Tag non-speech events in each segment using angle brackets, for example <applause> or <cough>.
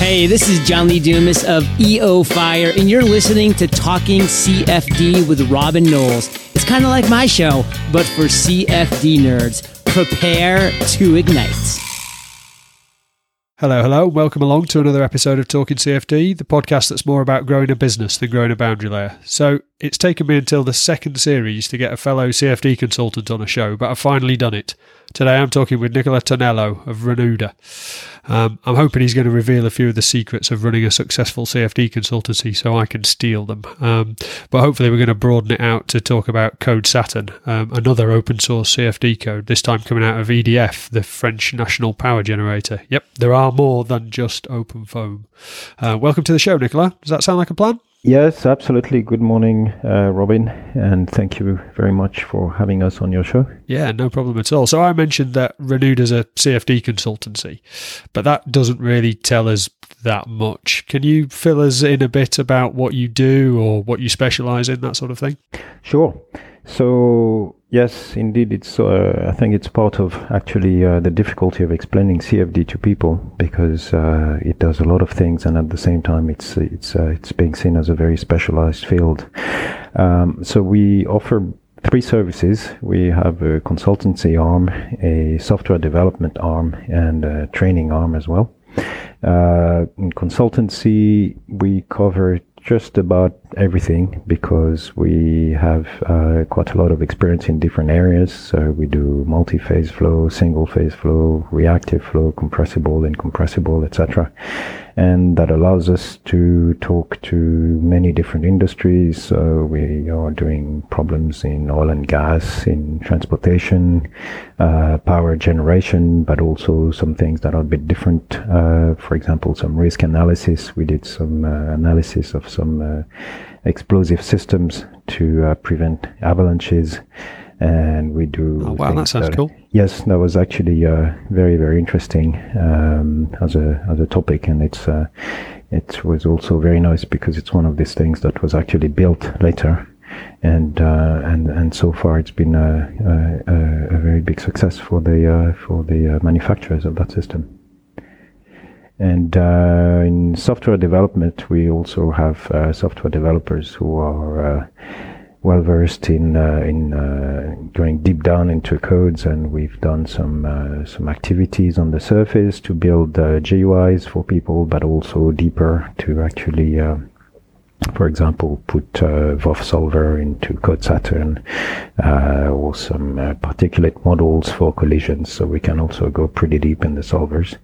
Hey, this is John Lee Dumas of EO Fire, and you're listening to Talking CFD with Robin Knowles. It's kind of like my show, but for CFD nerds. Prepare to ignite. Hello, hello. Welcome along to another episode of Talking CFD, the podcast that's more about growing a business than growing a boundary layer. So, it's taken me until the second series to get a fellow CFD consultant on a show, but I've finally done it. Today I'm talking with Nicola Tonello of Renuda. Um, I'm hoping he's going to reveal a few of the secrets of running a successful CFD consultancy so I can steal them. Um, but hopefully we're going to broaden it out to talk about Code Saturne, um, another open source CFD code, this time coming out of EDF, the French national power generator. Yep, there are more than just OpenFOAM. Uh, welcome to the show, Nicola. Does that sound like a plan? Yes, absolutely. Good morning, uh, Robin, and thank you very much for having us on your show. Yeah, no problem at all. So I mentioned that Renuda as a CFD consultancy, but that doesn't really tell us that much. Can you fill us in a bit about what you do or what you specialize in, that sort of thing? Sure. So yes, indeed, it's. Uh, I think it's part of actually uh, the difficulty of explaining CFD to people because uh, it does a lot of things, and at the same time, it's it's uh, it's being seen as a very specialized field. Um, so we offer three services. We have a consultancy arm, a software development arm, and a training arm as well. Uh, in consultancy, we cover just about everything because we have uh, quite a lot of experience in different areas. So we do multi-phase flow, single-phase flow, reactive flow, compressible, incompressible, etc. And that allows us to talk to many different industries. So we are doing problems in oil and gas, in transportation, uh, power generation, but also some things that are a bit different. Uh, for example, some risk analysis. We did some uh, analysis of some uh, explosive systems to uh, prevent avalanches. And we do. Oh, wow, that sounds that, cool. Yes, that was actually uh, very, very interesting um, as a as a topic, and it's uh, it was also very nice because it's one of these things that was actually built later, and uh, and and so far it's been a, a, a very big success for the uh, for the uh, manufacturers of that system. And uh, in software development, we also have uh, software developers who are uh, well versed in uh, in uh, going deep down into codes, and we've done some uh, some activities on the surface to build GUIs for people, but also deeper to actually for example, put uh, VOF solver into Code Saturne uh, or some uh, particulate models for collisions. So we can also go pretty deep in the solvers.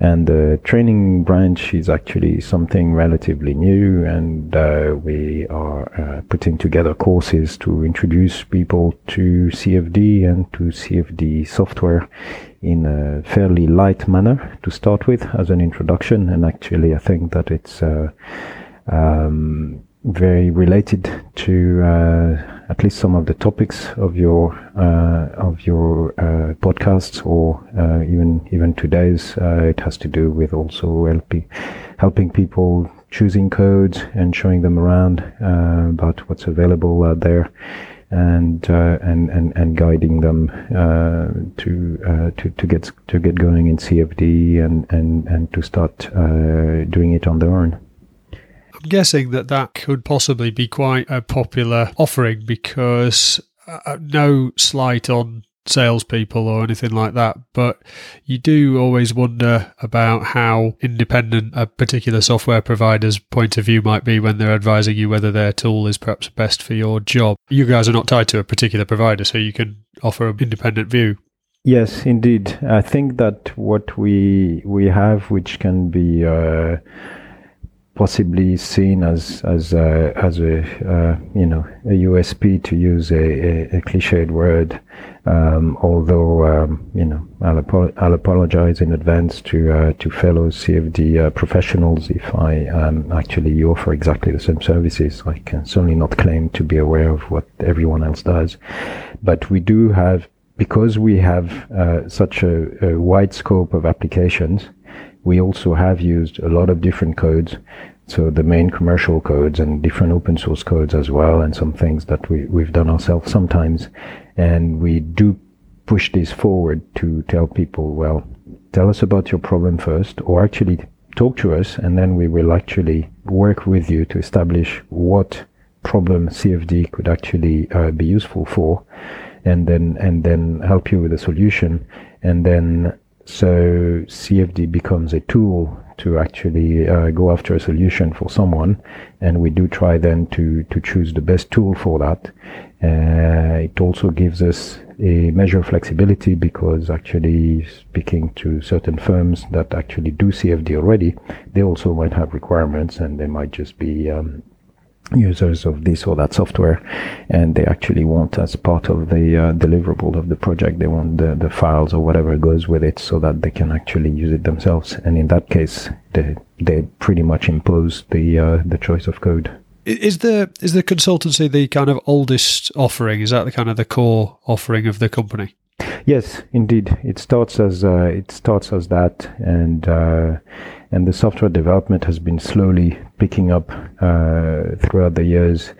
And the training branch is actually something relatively new, and uh, we are uh, putting together courses to introduce people to CFD and to CFD software in a fairly light manner to start with as an introduction. And actually, I think that it's uh, um, very related to uh, at least some of the topics of your uh, of your uh, podcasts or uh, even even today's. Uh, it has to do with also helping helping people choosing codes and showing them around uh, about what's available out there. And, and and and guiding them to to to get to get going in CFD and and and to start doing it on their own. Guessing that that could possibly be quite a popular offering because uh, no slight on salespeople or anything like that, but you do always wonder about how independent a particular software provider's point of view might be when they're advising you whether their tool is perhaps best for your job. You guys are not tied to a particular provider, so you can offer an independent view. Yes, indeed. I think that what we we have, which can be uh, possibly seen as as a, as a uh, you know a USP to use a, a, a cliched word. Um, although um, you know I'll, apo- I'll, apologize in advance to uh, to fellow CFD uh, professionals if I um, actually offer exactly the same services. I can certainly not claim to be aware of what everyone else does, but we do have because we have uh, such a, a wide scope of applications we also have used a lot of different codes. So the main commercial codes and different open source codes as well, and some things that we, we've done ourselves sometimes. And we do push this forward to tell people, well, tell us about your problem first, or actually talk to us, and then we will actually work with you to establish what problem CFD could actually uh, be useful for, and then and then help you with a solution, and then so CFD becomes a tool to actually uh, go after a solution for someone, and we do try then to to choose the best tool for that. Uh, it also gives us a measure of flexibility because actually speaking to certain firms that actually do CFD already, they also might have requirements and they might just be um, users of this or that software and they actually want as part of the uh, deliverable of the project they want the, the files or whatever goes with it so that they can actually use it themselves. And in that case they they pretty much impose the uh, the choice of code. Is the is the consultancy the kind of oldest offering? Is that the kind of the core offering of the company? Yes indeed. It starts as uh, it starts as that and uh, and the software development has been slowly picking up uh, throughout the years.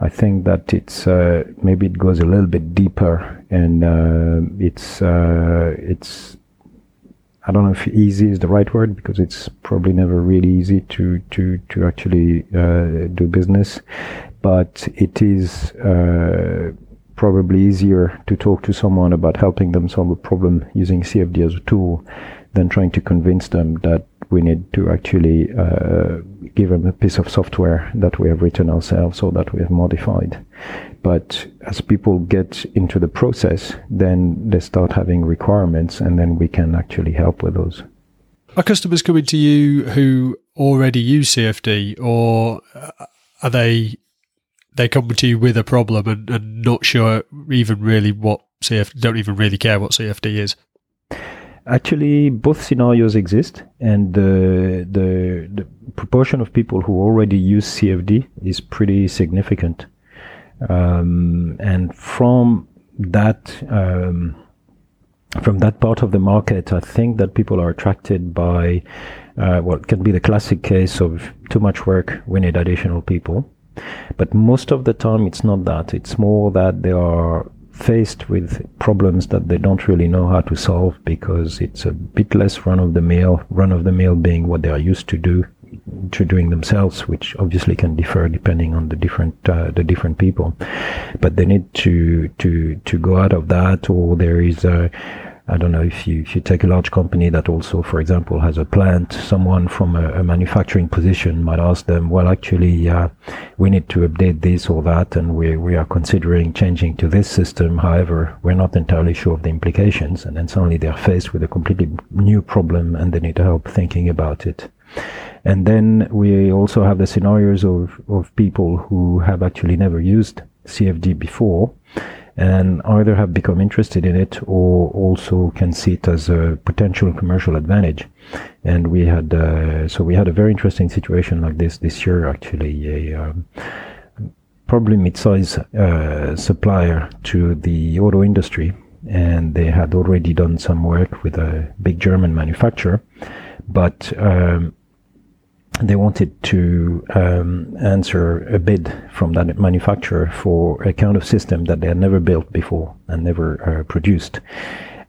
I think that it's uh, maybe it goes a little bit deeper, and uh, it's uh, it's I don't know if easy is the right word because it's probably never really easy to to to actually uh, do business, but it is uh, probably easier to talk to someone about helping them solve a problem using CFD as a tool than trying to convince them that we need to actually uh, give them a piece of software that we have written ourselves or that we have modified. But as people get into the process, then they start having requirements, and then we can actually help with those. Are customers coming to you who already use CFD, or are they they come to you with a problem and, and not sure even really what CFD don't even really care what CFD is? Actually, both scenarios exist, and the, the, the proportion of people who already use CFD is pretty significant. Um, and from that um, from that part of the market, I think that people are attracted by uh, what can be the classic case of too much work. We need additional people, but most of the time it's not that. It's more that there are faced with problems that they don't really know how to solve because it's a bit less run of the mill, run of the mill being what they are used to do to doing themselves, which obviously can differ depending on the different uh, the different people. But they need to to to go out of that, or there is a I don't know if you if you take a large company that also, for example, has a plant. Someone from a, a manufacturing position might ask them, "Well, actually, uh, we need to update this or that, and we we are considering changing to this system. However, we're not entirely sure of the implications." And then suddenly they're faced with a completely new problem, and they need help thinking about it. And then we also have the scenarios of of people who have actually never used CFD before and either have become interested in it or also can see it as a potential commercial advantage. And we had, uh, so we had a very interesting situation like this this year, actually, a um, probably mid-size uh, supplier to the auto industry. And they had already done some work with a big German manufacturer, but um, they wanted to um, answer a bid from that manufacturer for a kind of system that they had never built before and never uh, produced.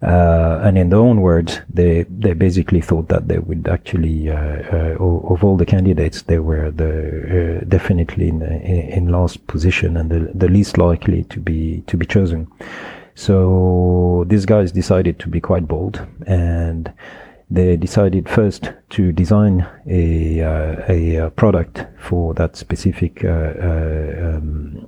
Uh, and in their own words, they they basically thought that they would actually, uh, uh of all the candidates, they were the uh, definitely in, in, last position and the, the least likely to be to be chosen. So these guys decided to be quite bold and they decided first to design a, uh, a, uh, product for that specific uh, uh, um,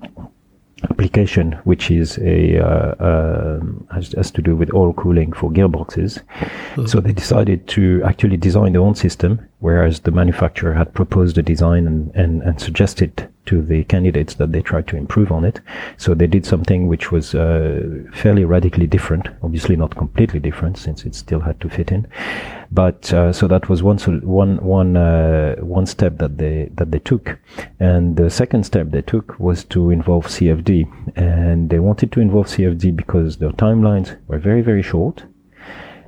application, which is a uh, um, has, has, to do with oil cooling for gearboxes. Mm-hmm. So they decided to actually design their own system, whereas the manufacturer had proposed a design and, and, and suggested to the candidates that they tried to improve on it. So they did something which was uh, fairly radically different. Obviously, not completely different since it still had to fit in. But uh, so that was one one one uh, one step that they that they took, and the second step they took was to involve CFD, and they wanted to involve CFD because their timelines were very very short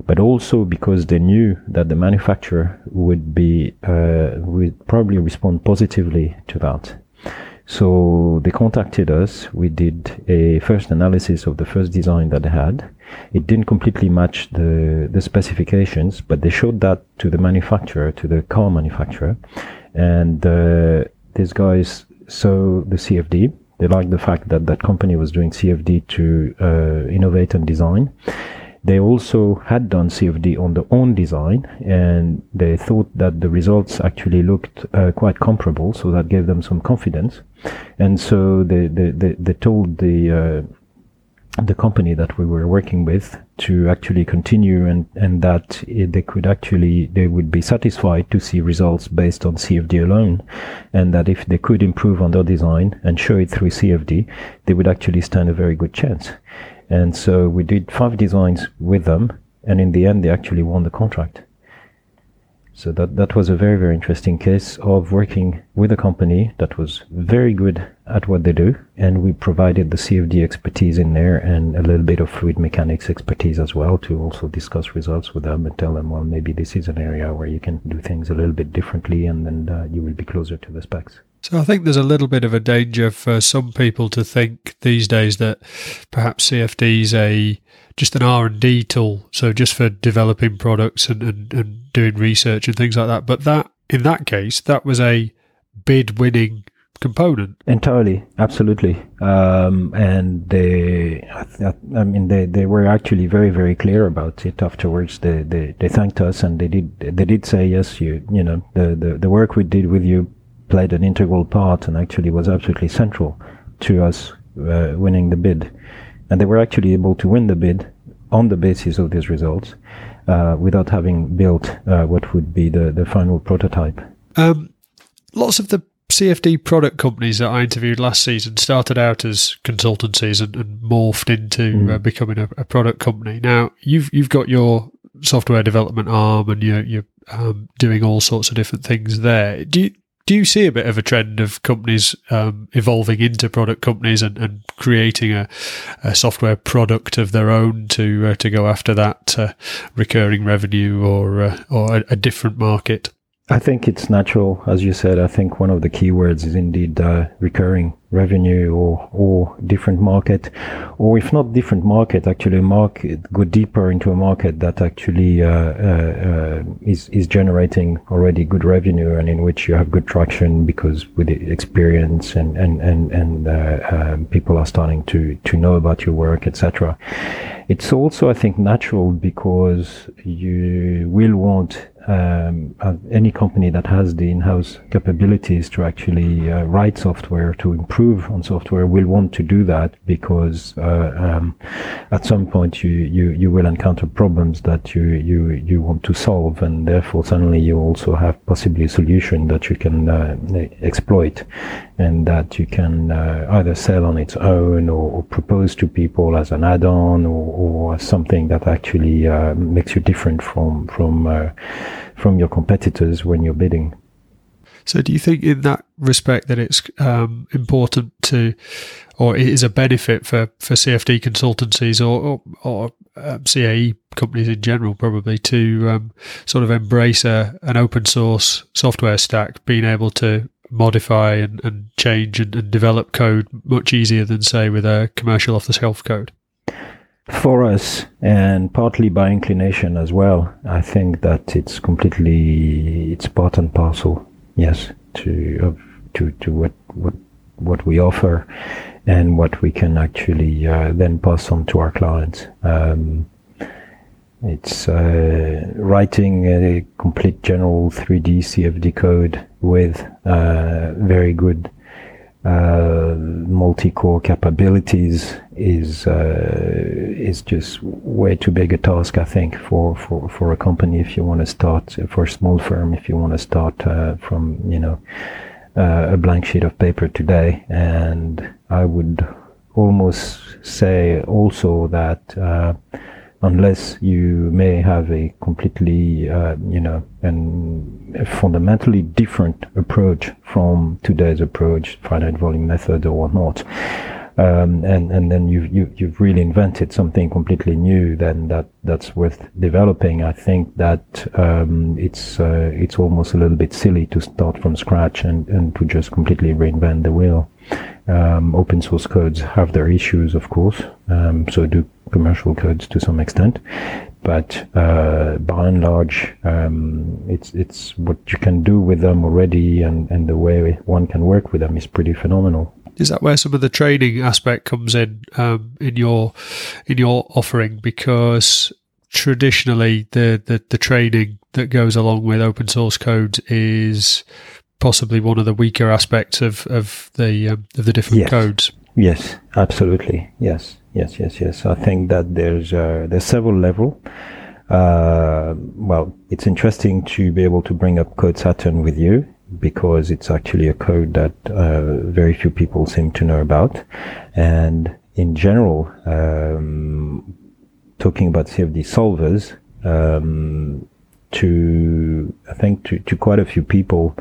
but also because they knew that the manufacturer would be uh, would probably respond positively to that. So they contacted us. We did a first analysis of the first design that they had. It didn't completely match the, the specifications, but they showed that to the manufacturer, to the car manufacturer. And uh, these guys saw the CFD. They liked the fact that that company was doing CFD to uh, innovate and design. They also had done CFD on their own design, and they thought that the results actually looked uh, quite comparable, so that gave them some confidence. And so they they, they, they told the uh, the company that we were working with to actually continue and, and that they could actually, they would be satisfied to see results based on CFD alone. And that if they could improve on their design and show it through CFD, they would actually stand a very good chance. And so we did five designs with them, and in the end, they actually won the contract. So that, that was a very, very interesting case of working with a company that was very good at what they do. And we provided the CFD expertise in there and a little bit of fluid mechanics expertise as well to also discuss results with them and tell them, well, maybe this is an area where you can do things a little bit differently and then uh, you will be closer to the specs. So I think there's a little bit of a danger for some people to think these days that perhaps CFD is a just an R and D tool, so just for developing products and, and, and doing research and things like that. But that in that case, that was a bid winning component. Entirely. Absolutely. Um, and they I, mean they, they were actually very very clear about it afterwards. They, they they thanked us and they did they did say yes you you know the the, the work we did with you played an integral part and actually was absolutely central to us uh, winning the bid and they were actually able to win the bid on the basis of these results uh, without having built uh, what would be the, the final prototype. Um, lots of the CFD product companies that I interviewed last season started out as consultancies and, and morphed into mm. uh, becoming a, a, product company. Now you've you've got your software development arm and you're you're um, doing all sorts of different things there. Do you, do you see a bit of a trend of companies um, evolving into product companies and, and creating a, a, software product of their own to uh, to go after that uh, recurring revenue or uh, or a, a different market? I think it's natural, as you said. I think one of the key words is indeed uh, recurring revenue or or different market, or if not different market, actually market go deeper into a market that actually uh, uh, is is generating already good revenue and in which you have good traction because with the experience and and and and uh, um, people are starting to to know about your work, etc. It's also, I think, natural because you will want um, uh, any company that has the in-house capabilities to actually uh, write software to improve on software will want to do that because uh, um, at some point you, you you will encounter problems that you you you want to solve and therefore suddenly you also have possibly a solution that you can uh, exploit and that you can uh, either sell on its own or, or, propose to people as an add-on or, or something that actually uh, makes you different from from uh, from your competitors when you're bidding. So, do you think in that respect that it's um, important to, or it is a benefit for, for CFD consultancies or, or, or um, CAE companies in general, probably to um, sort of embrace a, an open source software stack, being able to modify and, and change and, and develop code much easier than, say, with a commercial off the shelf code? for us and partly by inclination as well i think that it's completely it's part and parcel yes to to to what what what we offer and what we can actually uh, then pass on to our clients um, it's uh, writing a complete general 3d cfd code with uh, very good uh, multi-core capabilities is uh, is just way too big a task, I think, for, for, for a company if you want to start for a small firm if you want to start uh, from you know uh, a blank sheet of paper today. And I would almost say also that uh, unless you may have a completely, uh, you know, and fundamentally different approach from today's approach, finite volume method or whatnot, um, and and then you've you, you've really invented something completely new, then that that's worth developing. I think that um, it's uh, it's almost a little bit silly to start from scratch and and to just completely reinvent the wheel. Um, open source codes have their issues, of course. Um, so do commercial codes to some extent, but uh, by and large, um, it's it's what you can do with them already, and and the way one can work with them is pretty phenomenal. Is that where some of the training aspect comes in um, in your in your offering? Because traditionally, the, the the training that goes along with open source code is possibly one of the weaker aspects of of the um, of the different Yes. codes. Yes, absolutely. Yes, yes, yes, yes. I think that there's uh, there's several level. Uh, well, it's interesting to be able to bring up Code Saturne with you because it's actually a code that uh, very few people seem to know about, and in general, um, talking about CFD solvers, um, to I think to, to quite a few people,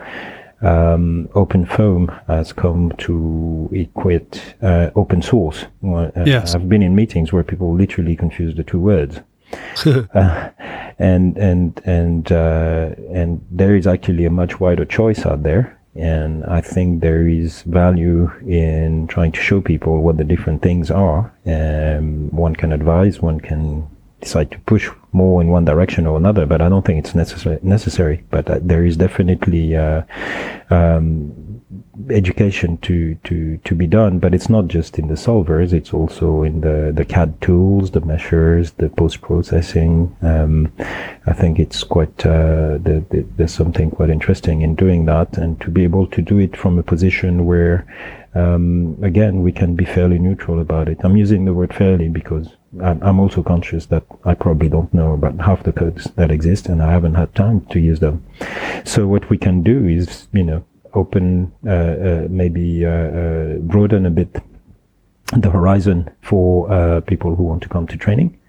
um, OpenFOAM has come to equate uh, open source. Well, uh, Yes. I've been in meetings where people literally confuse the two words. <laughs> Uh, and and and uh, and there is actually a much wider choice out there, and I think there is value in trying to show people what the different things are. Um, one can advise, one can decide to push more in one direction or another, but I don't think it's necessary. Necessary, but uh, there is definitely uh, um, education to to to be done. But it's not just in the solvers; it's also in the the CAD tools, the meshers, the post processing. Um, I think it's quite uh, the, the, there's something quite interesting in doing that, and to be able to do it from a position where um, again, we can be fairly neutral about it. I'm using the word fairly because I'm, also conscious that I probably don't know about half the codes that exist and I haven't had time to use them. So what we can do is, you know, open, uh, uh, maybe uh, uh, broaden a bit the horizon for uh, people who want to come to training.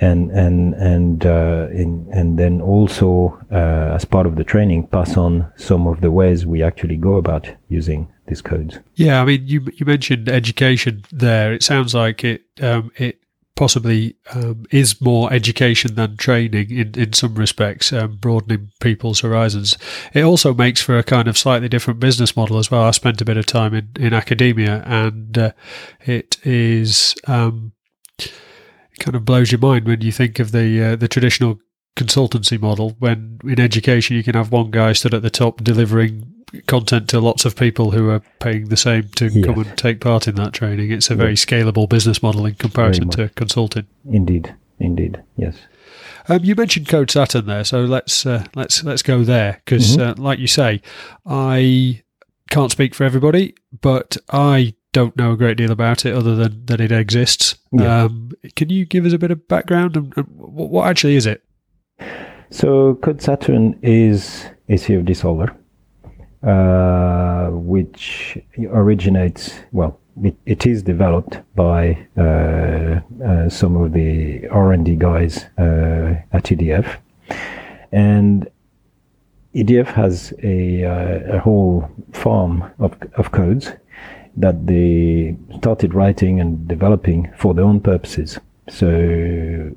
And and and uh, in, and then also as part of the training, pass on some of the ways we actually go about using these codes. Yeah, I mean, you you mentioned education there. It sounds like it um, it possibly um, is more education than training in, in some respects, um, broadening people's horizons. It also makes for a kind of slightly different business model as well. I spent a bit of time in, in academia, and uh, it is um, kind of blows your mind when you think of the uh, the traditional consultancy model. When in education, you can have one guy stood at the top delivering content to lots of people who are paying the same to come and take part in that training. It's a very scalable business model in comparison to consulting. Indeed, indeed, yes. Um, you mentioned Code Saturne there, so let's uh, let's let's go there because, uh, like you say, I can't speak for everybody, but I don't know a great deal about it other than that it exists. Yeah. Um, can you give us a bit of background and, and what actually is it? So Code Saturne is a CFD solver, uh, which originates, well, it, it is developed by uh, uh, some of the R&D guys uh, at EDF. And EDF has a, uh, a whole farm of, of codes that they started writing and developing for their own purposes. So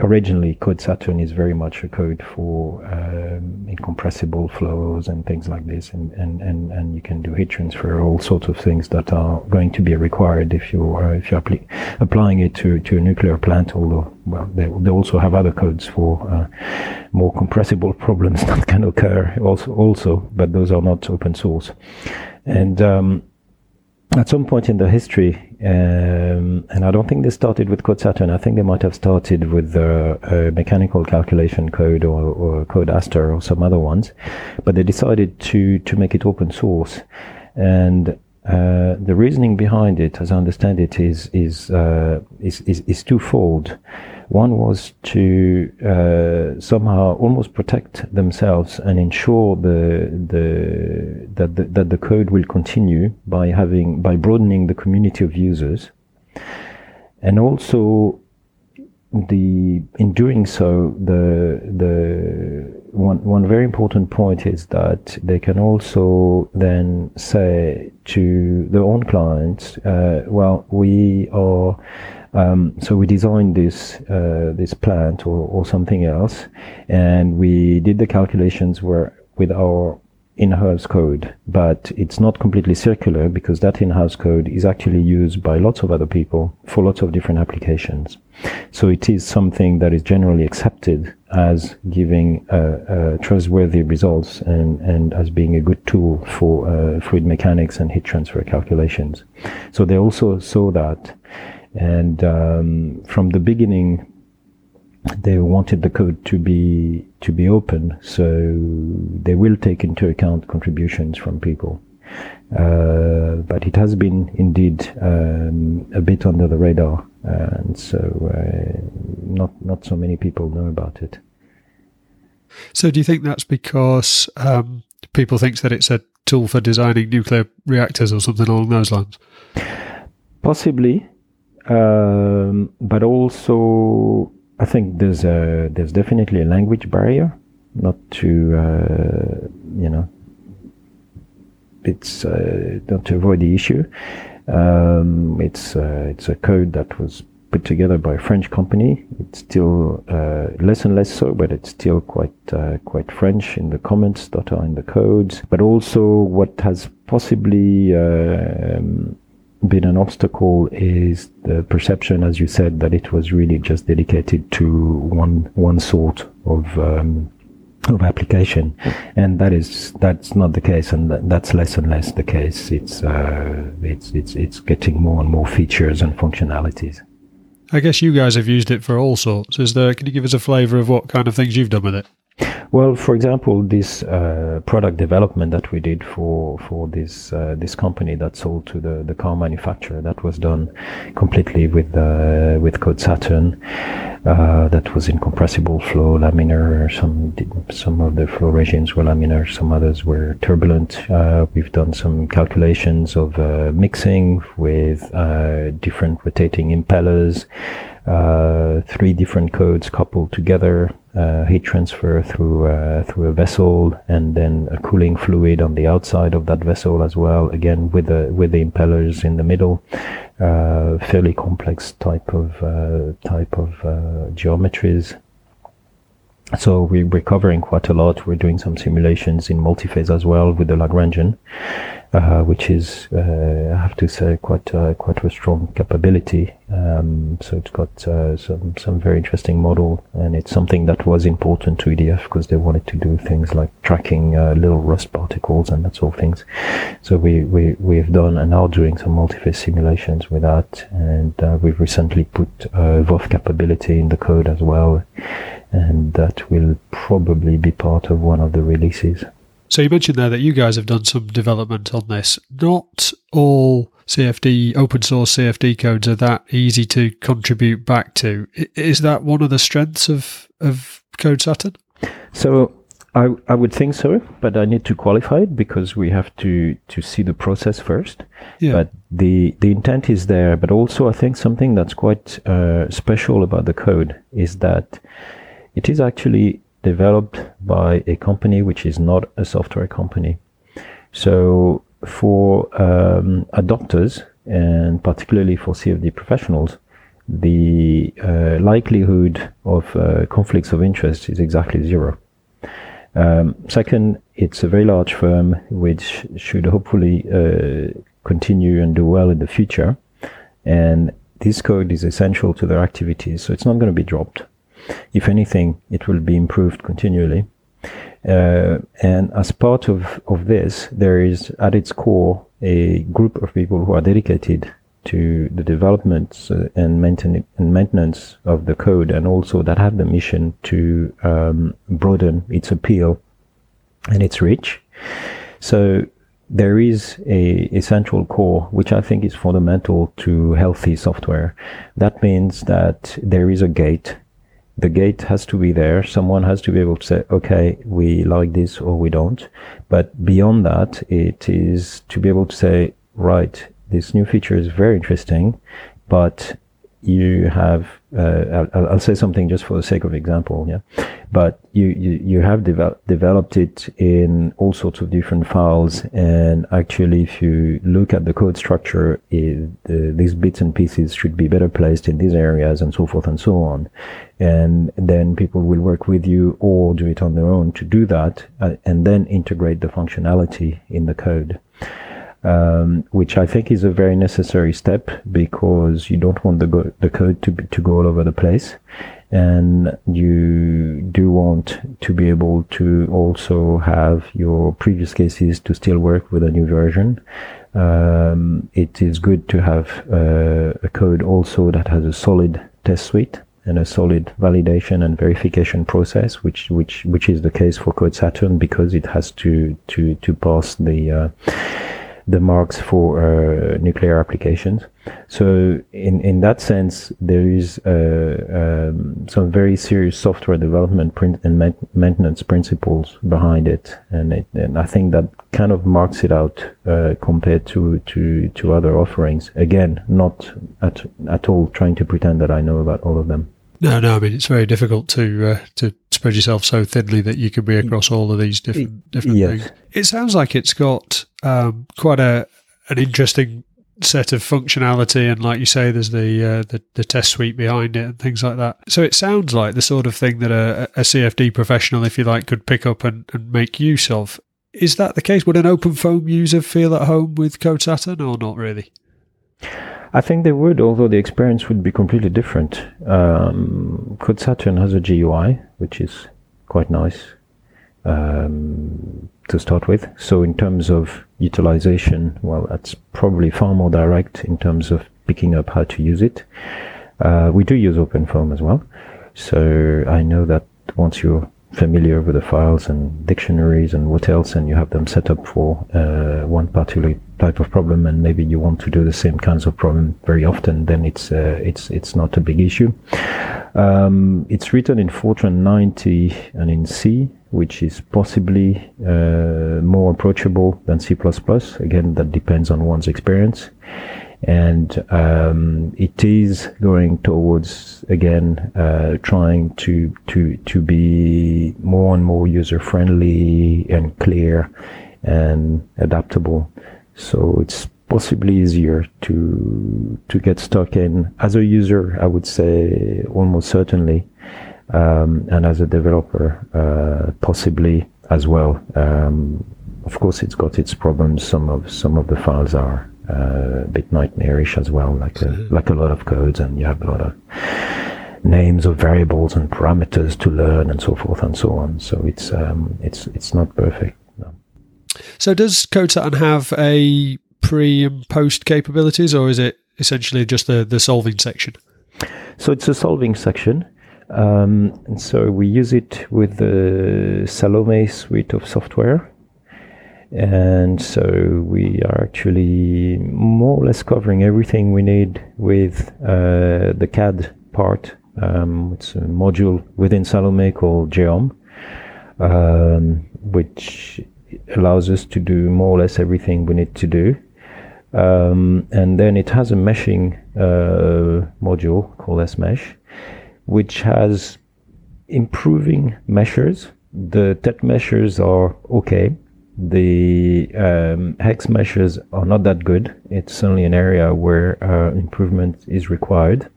originally code saturne is very much a code for um, incompressible flows and things like this and, and, and, and you can do heat transfer all sorts of things that are going to be required if you are if you're appli- applying it to, to a nuclear plant although well they, they also have other codes for uh, more compressible problems <laughs> that can occur also also but those are not open source. And um, at some point in the history, um, and I don't think they started with Code Saturne. I think they might have started with uh, a mechanical calculation code or, or Code Aster or some other ones, but they decided to to make it open source. And uh, the reasoning behind it, as I understand it, is is uh, is, is, is twofold. One was to uh, somehow almost protect themselves and ensure the the that the, that the code will continue by having by broadening the community of users, and also the in doing so the the one one very important point is that they can also then say to their own clients, uh, well, we are. Um, so we designed this uh, this plant or, or something else, and we did the calculations where with our in-house code, but it's not completely circular because that in-house code is actually used by lots of other people for lots of different applications. So it is something that is generally accepted as giving uh, uh, trustworthy results and, and as being a good tool for uh, fluid mechanics and heat transfer calculations. So they also saw that. And um, from the beginning, they wanted the code to be to be open, so they will take into account contributions from people. Uh, but it has been indeed um, a bit under the radar, and so uh, not not so many people know about it. So, do you think that's because um, people think that it's a tool for designing nuclear reactors or something along those lines? Possibly, um, but also I think there's a there's definitely a language barrier, not to uh, you know. It's uh, not to avoid the issue. Um, it's uh, it's a code that was put together by a French company. It's still uh, less and less so, but it's still quite uh, quite French in the comments that are in the codes. But also, what has possibly uh, um, been an obstacle is the perception, as you said, that it was really just dedicated to one one sort of um, of application, and that is that's not the case, and that, that's less and less the case. It's uh, it's it's it's getting more and more features and functionalities. I guess you guys have used it for all sorts. Is there? Can you give us a flavour of what kind of things you've done with it? Well, for example, this uh, product development that we did for for this uh, this company that sold to the, the car manufacturer that was done completely with uh, with Code Saturne. Uh, that was incompressible flow, laminar. Some some of the flow regimes were laminar, some others were turbulent. Uh, we've done some calculations of uh, mixing with different rotating impellers. three different codes coupled together uh, heat transfer through uh, through a vessel and then a cooling fluid on the outside of that vessel as well again with the with the impellers in the middle. Uh, fairly complex type of uh, type of uh, geometries. So we, we're covering quite a lot. We're doing some simulations in multi-phase as well with the Lagrangian uh, which is, uh, I have to say, quite uh, quite a strong capability. Um, so it's got uh, some some very interesting model, and it's something that was important to EDF because they wanted to do things like tracking uh, little rust particles and that sort of things. So we we we've done and are doing some multi-phase simulations with that, and uh, we've recently put VOF capability in the code as well, and that will probably be part of one of the releases. So you mentioned there that you guys have done some development on this. Not all CFD open source CFD codes are that easy to contribute back to. Is that one of the strengths of of Code Saturne? So I, I would think so, but I need to qualify it because we have to, to see the process first. Yeah. But the, the intent is there. But also, I think something that's quite uh, special about the code is that it is actually developed by a company which is not a software company. So for um, adopters and particularly for CFD professionals, the uh, likelihood of uh, conflicts of interest is exactly zero. Um, second, it's a very large firm which should hopefully uh, continue and do well in the future. And this code is essential to their activities, so it's not going to be dropped. If anything, it will be improved continually. Uh, and as part of, of this, there is at its core a group of people who are dedicated to the development uh, and, maintain- and maintenance of the code, and also that have the mission to um, broaden its appeal and its reach. So there is a, a central core, which I think is fundamental to healthy software. That means that there is a gate the gate has to be there. Someone has to be able to say, okay, we like this or we don't. But beyond that, it is to be able to say, right, this new feature is very interesting, but you have uh, I'll, I'll, say something just for the sake of example, yeah. But you you, you have developed developed it in all sorts of different files, and actually, if you look at the code structure, it, uh, these bits and pieces should be better placed in these areas, and so forth and so on. And then people will work with you or do it on their own to do that, uh, and then integrate the functionality in the code um, which I think is a very necessary step because you don't want the, go- the code to, be, to go all over the place. And you do want to be able to also have your previous cases to still work with a new version. Um, it is good to have uh, a code also that has a solid test suite and a solid validation and verification process, which which which is the case for Code Saturne because it has to to to pass the uh, the marks for uh, nuclear applications. So in, in that sense, there is uh, um, some very serious software development print and ma- maintenance principles behind it, and it, and I think that kind of marks it out uh, compared to, to to other offerings. Again, not at at all trying to pretend that I know about all of them. No, no. I mean, it's very difficult to uh, to spread yourself so thinly that you can be across all of these different different yes. things. It sounds like it's got um, quite a an interesting set of functionality, and like you say, there's the, uh, the, the test suite behind it and things like that. So it sounds like the sort of thing that a, a CFD professional, if you like, could pick up and, and make use of. Is that the case? Would an OpenFOAM user feel at home with Code Saturne or not really? I think they would, although the experience would be completely different. Um, Code Saturne has a GUI, which is quite nice um, to start with. So in terms of utilization, well, that's probably far more direct in terms of picking up how to use it. Uh, we do use OpenFOAM as well. So I know that once you're familiar with the files and dictionaries and what else, and you have them set up for uh, one particular type of problem, and maybe you want to do the same kinds of problem very often, then it's uh, it's it's not a big issue. Um, it's written in Fortran 90 and in C, which is possibly uh, more approachable than C++. Again, that depends on one's experience and um, it is going towards again uh, trying to to to be more and more user friendly and clear and adaptable. So it's possibly easier to to get stuck in as a user. I would say almost certainly, um, and as a developer, uh, possibly as well. Um, of course, it's got its problems. Some of some of the files are uh, a bit nightmarish as well, like a, mm-hmm. like a lot of codes, and you have a lot of names of variables and parameters to learn, and so forth and so on. So it's um, it's it's not perfect. So does Code_Saturne have a pre and post capabilities, or is it essentially just the the solving section? So it's a solving section. Um, and so we use it with the Salome suite of software and so we are actually more or less covering everything we need with uh, the CAD part. Um, it's a module within Salome called Geom, um, which allows us to do more or less everything we need to do. Um, and then it has a meshing uh, module called SMesh, which has improving meshers. The TET meshers are okay the um, hex meshes are not that good. It's certainly an area where uh, improvement is required.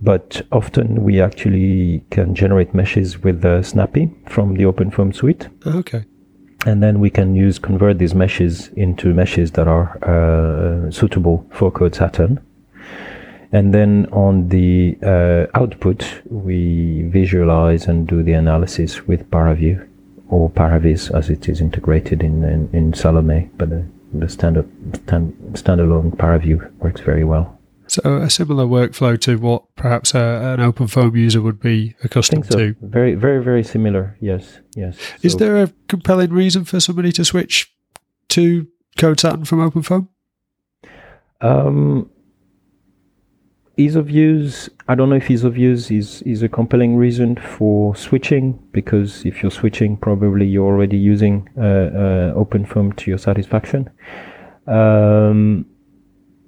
But often we actually can generate meshes with uh, Snappy from the OpenFOAM suite. Okay. And then we can use convert these meshes into meshes that are uh, suitable for Code Saturne. And then on the uh, output, we visualize and do the analysis with Paraview or Paravis as it is integrated in, in, in Salome, but the, the standard, stand, standalone Paraview works very well. So a similar workflow to what perhaps a, an OpenFOAM user would be accustomed so. to. Very, very, very similar. Yes, yes. Is so, there a compelling reason for somebody to switch to Code Saturne from OpenFOAM? Um, ease of use i don't know if ease of use is is a compelling reason for switching because if you're switching probably you're already using uh, uh, OpenFOAM to your satisfaction um,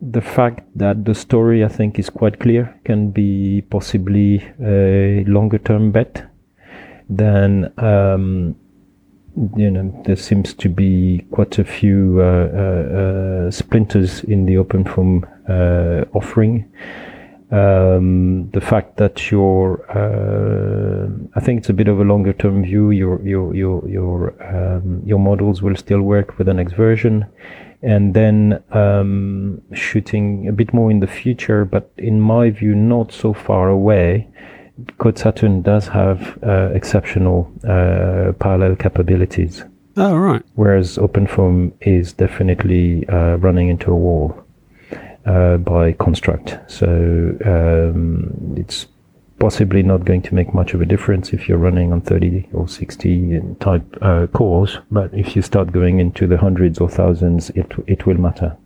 the fact that the story I think is quite clear can be possibly a longer term bet. Then um, you know there seems to be quite a few uh, uh, uh splinters in the OpenFOAM uh, offering. Um, the fact that your, uh, I think it's a bit of a longer term view. Your your your your um, your models will still work for the next version, and then um, shooting a bit more in the future, but in my view, not so far away. Code_Saturne does have uh, exceptional uh, parallel capabilities. Oh right. Whereas OpenFOAM is definitely uh, running into a wall uh, by construct. So um, it's possibly not going to make much of a difference if you're running on 30 or 60 type uh, cores. But if you start going into the hundreds or thousands, it it will matter.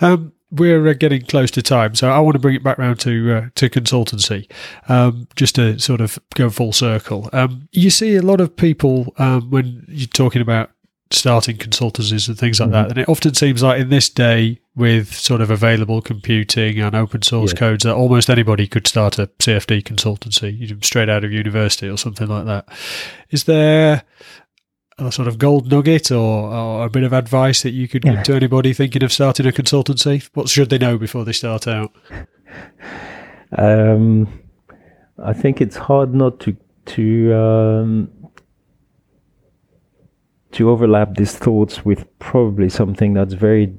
Um, we're uh, getting close to time, so I want to bring it back around to uh, to consultancy, um, just to sort of go full circle. Um, you see a lot of people um, when you're talking about starting consultancies and things like mm-hmm. that. And it often seems like in this day, with sort of available computing and open source yeah. codes, that almost anybody could start a CFD consultancy straight out of university or something like that. Is there a sort of gold nugget or, or a bit of advice that you could yeah. give to anybody thinking of starting a consultancy? What should they know before they start out? Um, I think it's hard not to to um, to overlap these thoughts with probably something that's very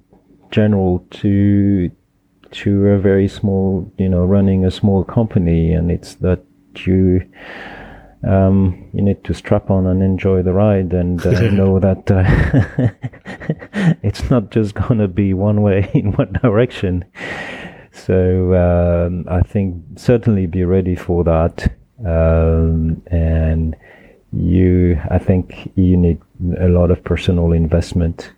general to to a very small, you know, running a small company, and it's that you um, you need to strap on and enjoy the ride, and uh, <laughs> know that uh, <laughs> it's not just gonna be one way <laughs> in one direction. So um, I think certainly be ready for that, um, and you I think you need a lot of personal investment.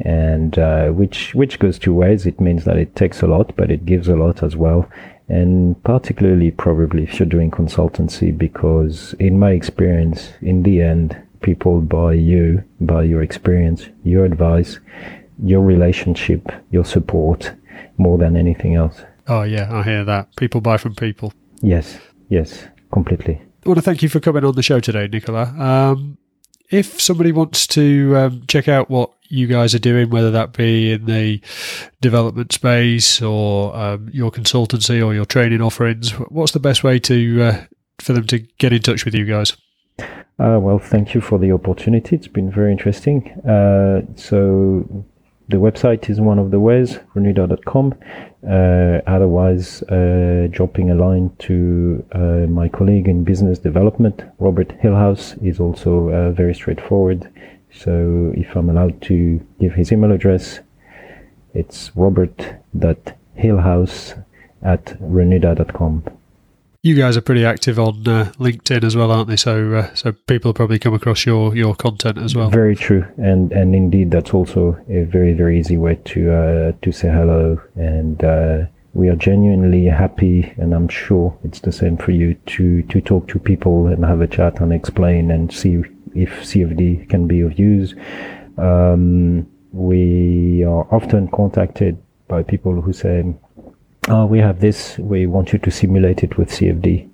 And uh, which which goes two ways. It means that it takes a lot but it gives a lot as well. And particularly probably if you're doing consultancy because in my experience in the end people buy you buy your experience your advice your relationship your support more than anything else. Oh yeah i hear that. People buy from people. Yes yes completely want to thank you for coming on the show today, Nicola. Um, if somebody wants to um, check out what you guys are doing, whether that be in the development space or um, your consultancy or your training offerings, what's the best way to uh, for them to get in touch with you guys? Uh, well, thank you for the opportunity. It's been very interesting. Uh, so the website is one of the ways, renuda.com. Uh, otherwise, uh, dropping a line to uh, my colleague in business development, Robert Hillhouse, is also uh, very straightforward. So if I'm allowed to give his email address, it's robert.hillhouse at renuda.com you guys are pretty active on uh, LinkedIn as well, aren't they? So, uh, so people probably come across your your content as well. Very true, and and indeed, that's also a very very easy way to uh, to say hello. And uh, we are genuinely happy, and I'm sure it's the same for you to to talk to people and have a chat and explain and see if CFD can be of use. Um, we are often contacted by people who say oh, we have this, we want you to simulate it with CFD.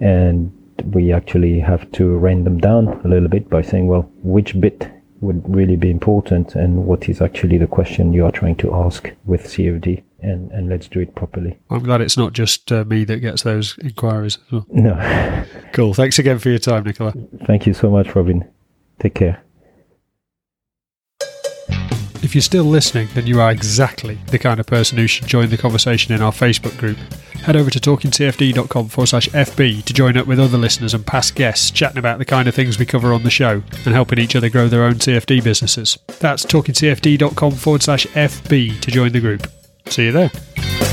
And we actually have to rein them down a little bit by saying, well, which bit would really be important and what is actually the question you are trying to ask with CFD and, and let's do it properly. I'm glad it's not just uh, me that gets those inquiries well. No. <laughs> cool. Thanks again for your time, Nicola. Thank you so much, Robin. Take care. If you're still listening, then you are exactly the kind of person who should join the conversation in our Facebook group. Head over to talkingcfd.com forward slash FB to join up with other listeners and past guests chatting about the kind of things we cover on the show and helping each other grow their own CFD businesses. That's talkingcfd.com forward slash FB to join the group. See you there.